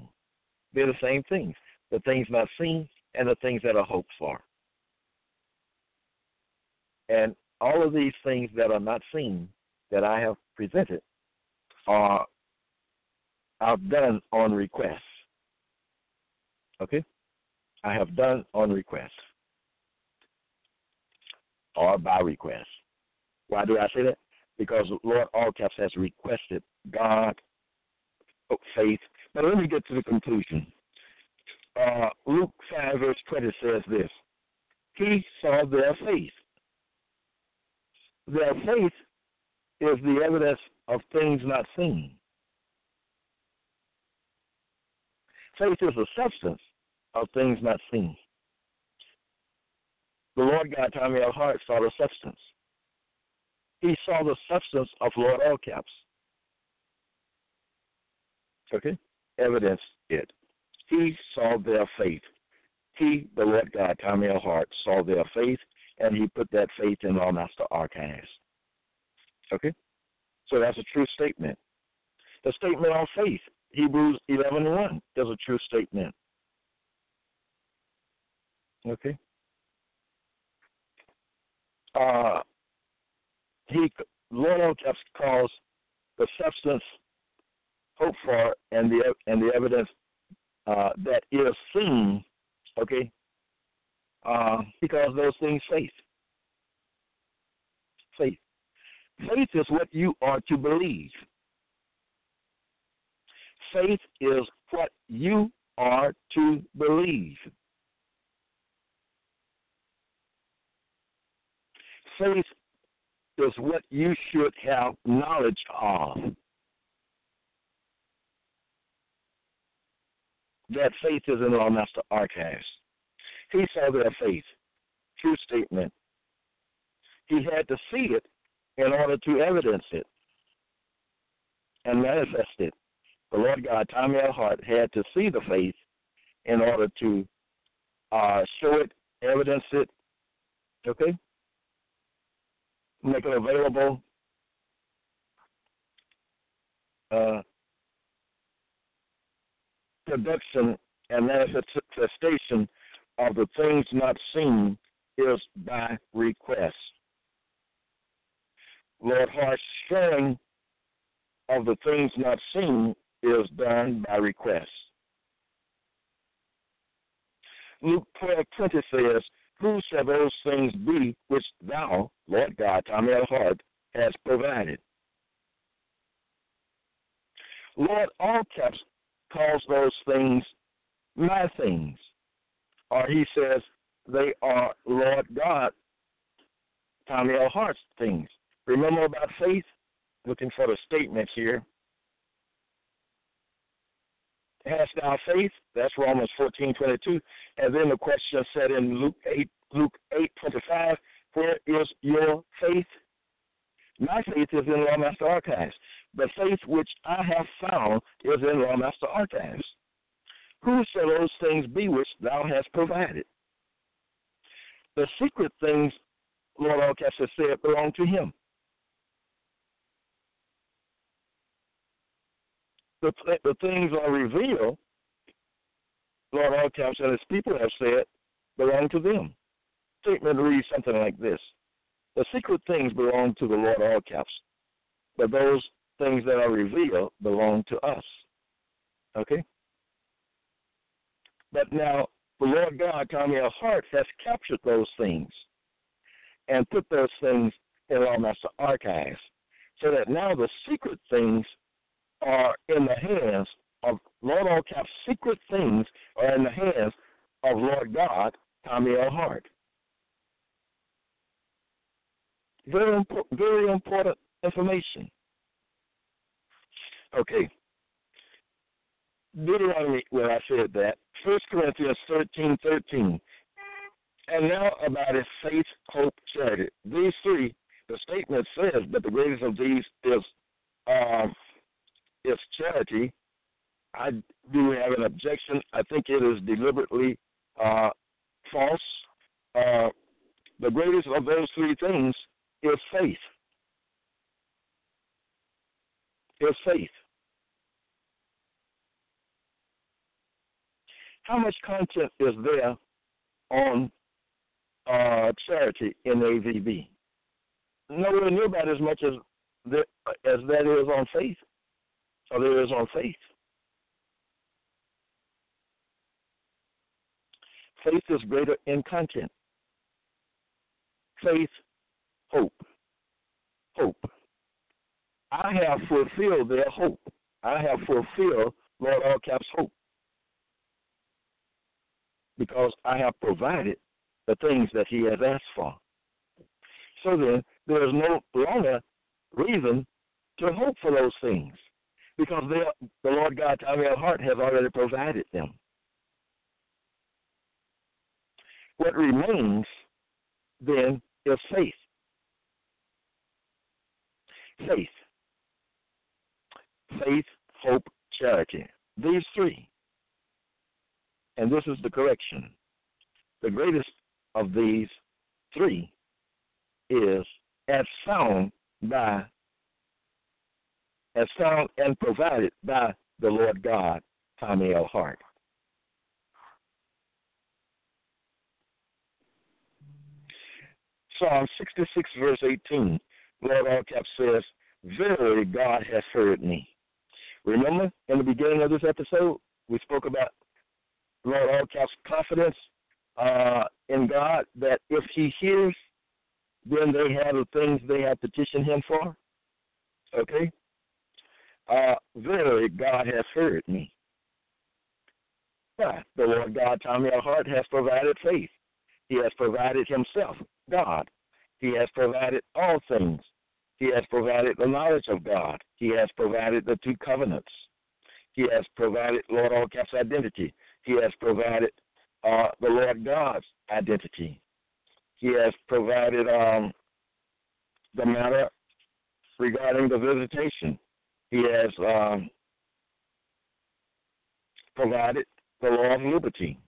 They're the same things. The things not seen and the things that are hoped for. And all of these things that are not seen that I have presented are I've done on request. Okay? I have done on request. Or by request. Why do I say that? Because Lord Allcaps has requested God faith. Now let me get to the conclusion. Uh, Luke 5 verse 20 says this. He saw their faith. Their faith is the evidence of things not seen. Faith is the substance of things not seen. The Lord God, Tommy L. Hart, saw the substance. He saw the substance of Lord All Caps. Okay? Evidence it. He saw their faith. He, the Lord God, Tommy L. Hart, saw their faith, and he put that faith in Lawmaster Archives. Okay? So that's a true statement. The statement on faith, Hebrews 11 1, is a true statement. Okay? Uh, he, Lord Allcaps calls the substance hoped for and the and the evidence uh, that is seen, okay, uh, because those things faith. Faith. Faith is what you are to believe. Faith is what you are to believe. Faith is what you should have knowledge of. That faith is in Lawmaster Archives. He saw their faith. True statement. He had to see it in order to evidence it and manifest it. The Lord God, Tommy L. Hart, had to see the faith in order to uh, show it, evidence it, okay? Make it available. Uh, production and manifestation of the things not seen is by request. Lord Hart's showing of the things not seen is done by request. Luke 12 20 says, Who shall those things be which thou, Lord God, Tommy L. Hart, has provided? Lord all caps calls those things my things. Or he says they are Lord God, Tommy L. Hart's things. Remember about faith? Looking for the statement here. Hast thou faith? That's Romans fourteen twenty two. And then the question said in Luke eight Luke eight twenty five, where is your faith? My faith is in Lawmaster Archives. The faith which I have found is in Lawmaster Archives. Who shall those things be which thou hast provided? The secret things, Lord has said, belong to him. The, the things are revealed, Lord Archives and his people have said, belong to them. Statement reads something like this The secret things belong to the Lord Archives, but those things that are revealed belong to us. Okay? But now, the Lord God, Tommy L. Hart, has captured those things and put those things in our master Archives so that now the secret things are in the hands of Lord Allcaps. Secret things are in the hands of Lord God, Tommy L. Hart. Very, very important information. Okay. Deuteronomy, I said that, First Corinthians thirteen thirteen. And now about his faith, hope, charity. These three, the statement says, but the greatest of these is um, is charity. I do have an objection. I think it is deliberately uh, false. Uh, the greatest of those three things is faith. Is faith. How much content is there on uh, charity in AVB? Nowhere near about as much as the, as that is on faith, or there is on faith. Faith is greater in content. Faith, hope. Hope. I have fulfilled their hope. I have fulfilled Lord Allcaps hope because I have provided the things that he has asked for. So then, there is no longer reason to hope for those things because the Lord God, Tommy L. Hart, has already provided them. What remains then is faith. Faith. Faith, hope, charity. These three and this is the correction. The greatest of these three is as found by as found and provided by the Lord God, Tommy L. Hart. Psalm 66, verse 18, Lord All Cap says, Verily God has heard me. Remember in the beginning of this episode, we spoke about Lord Allcaps confidence uh, in God that if He hears, then they have the things they have petitioned Him for. Okay? Uh, verily, God has heard me. But the Lord God, Tommy L. Hart, has provided faith. He has provided Himself, God. He has provided all things. He has provided the knowledge of God. He has provided the two covenants. He has provided Lord Allcaps identity. He has provided uh, the Lord God's identity. He has provided um, the matter regarding the visitation. He has um, provided the law of liberty.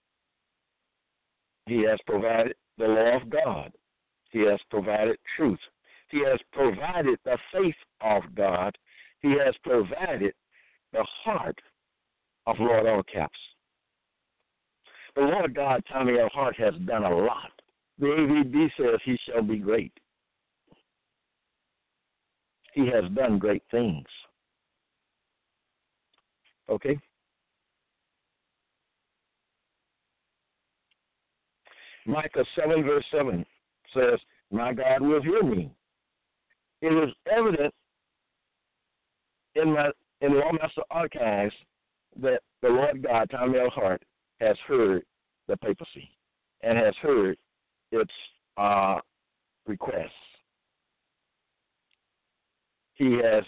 He has provided the law of God. He has provided truth. He has provided the faith of God. He has provided the heart of Lord Allcaps. The Lord God, Tommy L. Hart, has done a lot. The AVB says he shall be great. He has done great things. Okay? Micah 7, verse 7 says, My God will hear me. It is evident in my in Lawmaster Archives that the Lord God, Tommy L. Hart, has heard the papacy and has heard its uh, requests. He has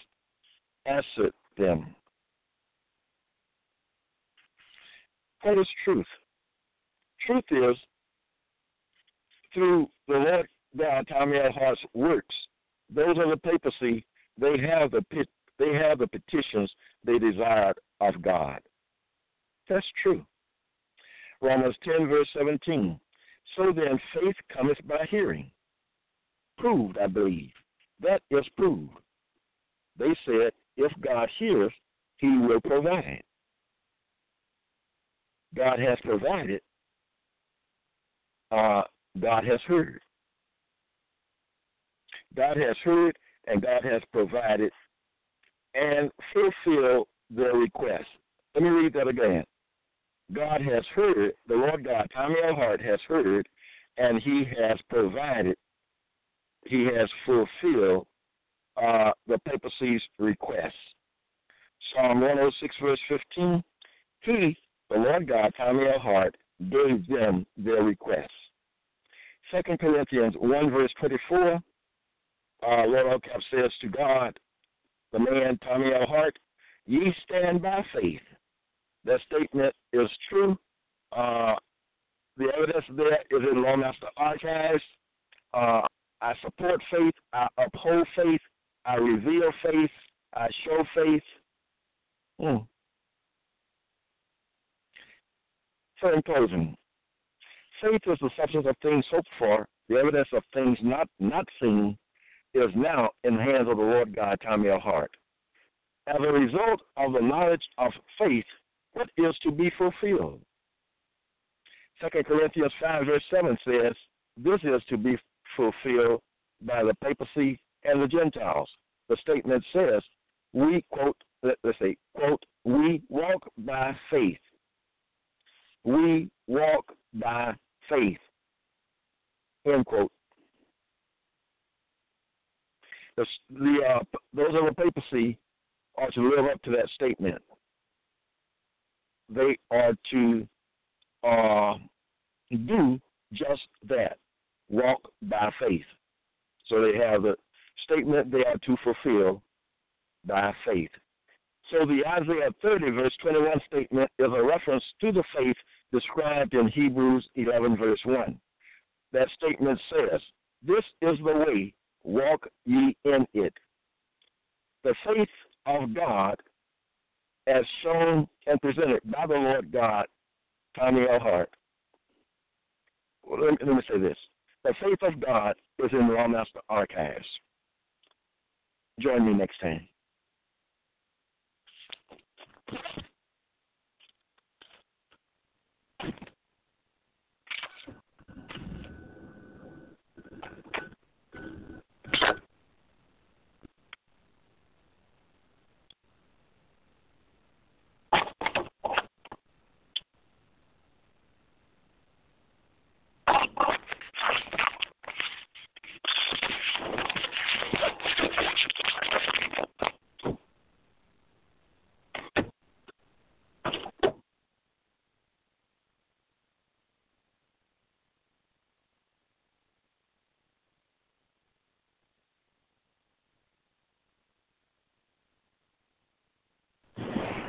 answered them. What is truth? Truth is through the Lord God, Tommy L. Hart's works, those of the papacy, they have the they have the petitions they desired of God. That's true. Romans 10, verse 17. So then, faith cometh by hearing. Proved, I believe. That is proved. They said, if God hears, he will provide. God has provided. Uh, God has heard. God has heard and God has provided and fulfilled their request. Let me read that again. God has heard, the Lord God, Tommy L. Has heard, and he has provided, he has fulfilled uh, the papacy's request. Psalm 106, verse 15, he, the Lord God, Tommy L. Gave them their request. Second Corinthians 1, verse 24, uh, Lord Elcap says to God, the man Tommy L. Hart, ye stand by faith. That statement is true. Uh, the evidence there is in Lawmaster Archives. Uh, I support faith. I uphold faith. I reveal faith. I show faith. Hmm. So in closing, faith is the substance of things hoped for, the evidence of things not not seen, is now in the hands of the Lord God, Tommy L. Hart. As a result of the knowledge of faith, what is to be fulfilled? Second Corinthians 5, verse 7 says, This is to be fulfilled by the papacy and the Gentiles. The statement says, We, quote, let, us say, quote, we walk by faith. We walk by faith. End quote. The, the uh, those of the papacy are to live up to that statement. They are to uh, do just that, walk by faith. So they have a statement they are to fulfill by faith. So the Isaiah 30, verse 21 statement is a reference to the faith described in Hebrews 11, verse 1. That statement says, This is the way, walk ye in it. The faith of God, as shown and presented by the Lord God, Tommy L. Hart. Well, let, me, let me say this. The faith of God is in the Lawmaster Archives. Join me next time.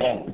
10.